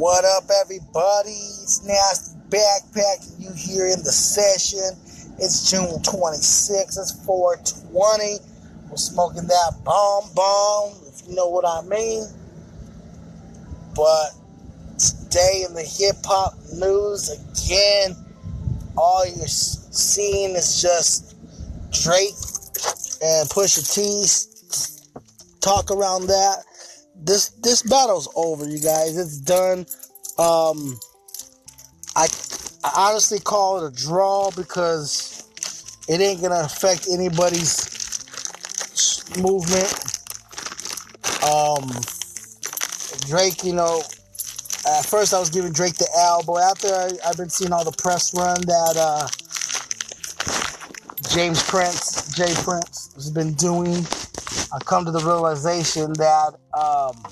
What up, everybody? It's Nasty Backpacking. You here in the session. It's June 26th. It's 420. We're smoking that bomb bomb, if you know what I mean. But today in the hip hop news, again, all you're seeing is just Drake and Pusha T talk around that this this battle's over, you guys. It's done. Um, I, I honestly call it a draw because it ain't gonna affect anybody's movement. Um, Drake, you know, at first I was giving Drake the L, but after I, have been seeing all the press run that uh, James Prince, J. Prince, has been doing I come to the realization that um,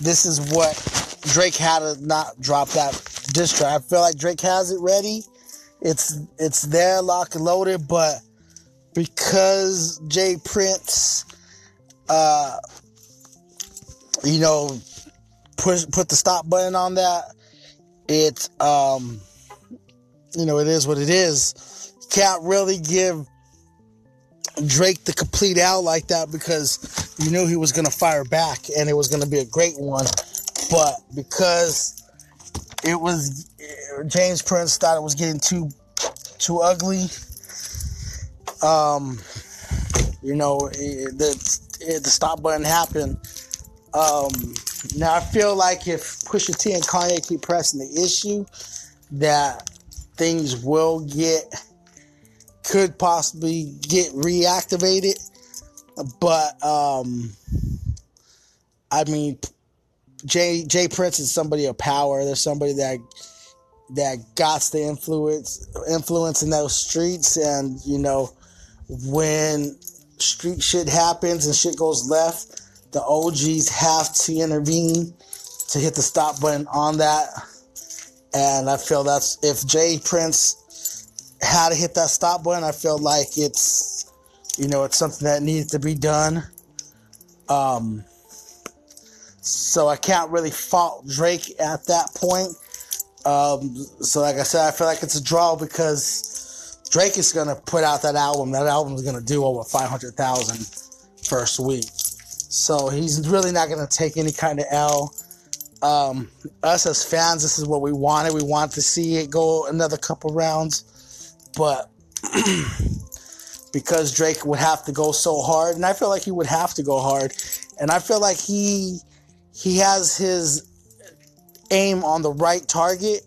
this is what Drake had to not drop that diss track. I feel like Drake has it ready. It's it's there, lock and loaded, but because J. Prince, uh, you know, push put the stop button on that, it um, you know, it is what it is. Can't really give Drake the complete out like that because you knew he was going to fire back and it was going to be a great one. But because it was James Prince thought it was getting too too ugly, um, you know, the the stop button happened. Um, now I feel like if Pusha T and Kanye keep pressing the issue, that things will get could possibly get reactivated. But um I mean Jay J. Prince is somebody of power. There's somebody that that got the influence influence in those streets and you know when street shit happens and shit goes left, the OGs have to intervene to hit the stop button on that. And I feel that's if J. Prince how to hit that stop button. I feel like it's, you know, it's something that needs to be done. Um, so I can't really fault Drake at that point. Um, so like I said, I feel like it's a draw because Drake is gonna put out that album. That album is gonna do over 500,000 first week. So he's really not gonna take any kind of L. Um, us as fans, this is what we wanted. We want to see it go another couple rounds but because Drake would have to go so hard, and I feel like he would have to go hard, and I feel like he he has his aim on the right target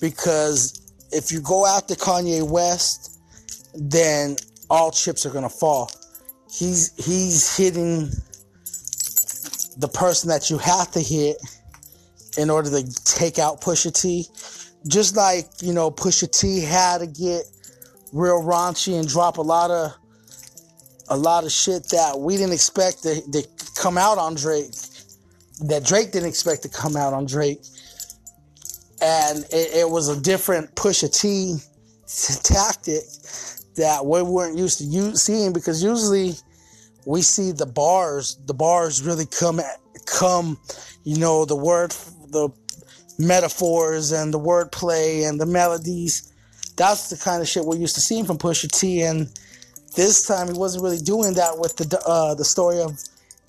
because if you go after Kanye West, then all chips are gonna fall. He's he's hitting the person that you have to hit in order to take out Pusha T just like you know Pusha T had to get real raunchy and drop a lot of a lot of shit that we didn't expect to, to come out on Drake, that Drake didn't expect to come out on Drake, and it, it was a different Pusha T tactic that we weren't used to seeing because usually we see the bars, the bars really come come, you know, the word, the metaphors and the wordplay and the melodies. That's the kind of shit we're used to seeing from Pusha T. And this time he wasn't really doing that with the uh, the story of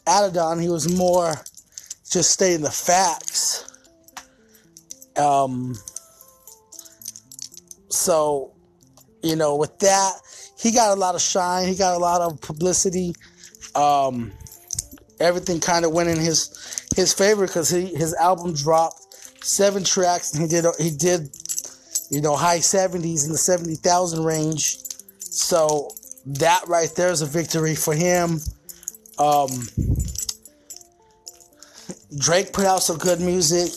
Adidon. He was more just stating the facts. Um. So, you know, with that, he got a lot of shine. He got a lot of publicity. Um, everything kind of went in his his favor because his album dropped seven tracks, and he did he did you know high seventies in the seventy thousand range. So that right there is a victory for him. Um, Drake put out some good music,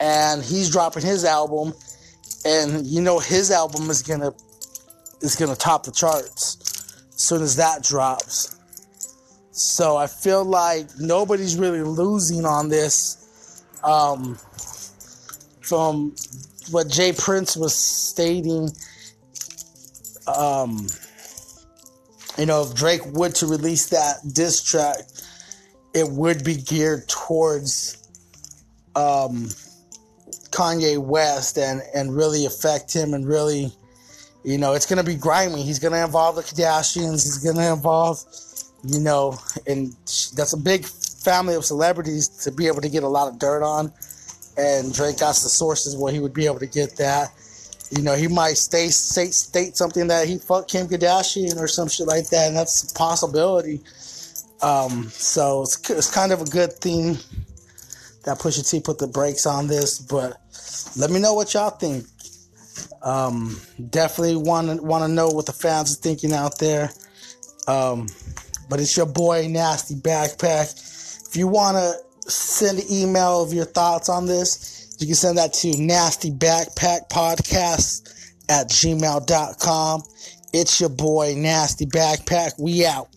and he's dropping his album, and you know his album is gonna is gonna top the charts as soon as that drops. So I feel like nobody's really losing on this. Um, from what J. Prince was stating, um, you know, if Drake would to release that diss track, it would be geared towards um, Kanye West and and really affect him and really, you know, it's gonna be grimy. He's gonna involve the Kardashians. He's gonna involve, you know, and that's a big family of celebrities to be able to get a lot of dirt on. And Drake got the sources where he would be able to get that. You know, he might state state state something that he fucked Kim Kardashian or some shit like that, and that's a possibility. Um, so it's, it's kind of a good thing that Pusha T put the brakes on this, but let me know what y'all think. Um, definitely want to want to know what the fans are thinking out there. Um, but it's your boy Nasty Backpack. If you want to send an email of your thoughts on this, you can send that to Nasty Backpack Podcast at gmail.com. It's your boy Nasty Backpack. We out.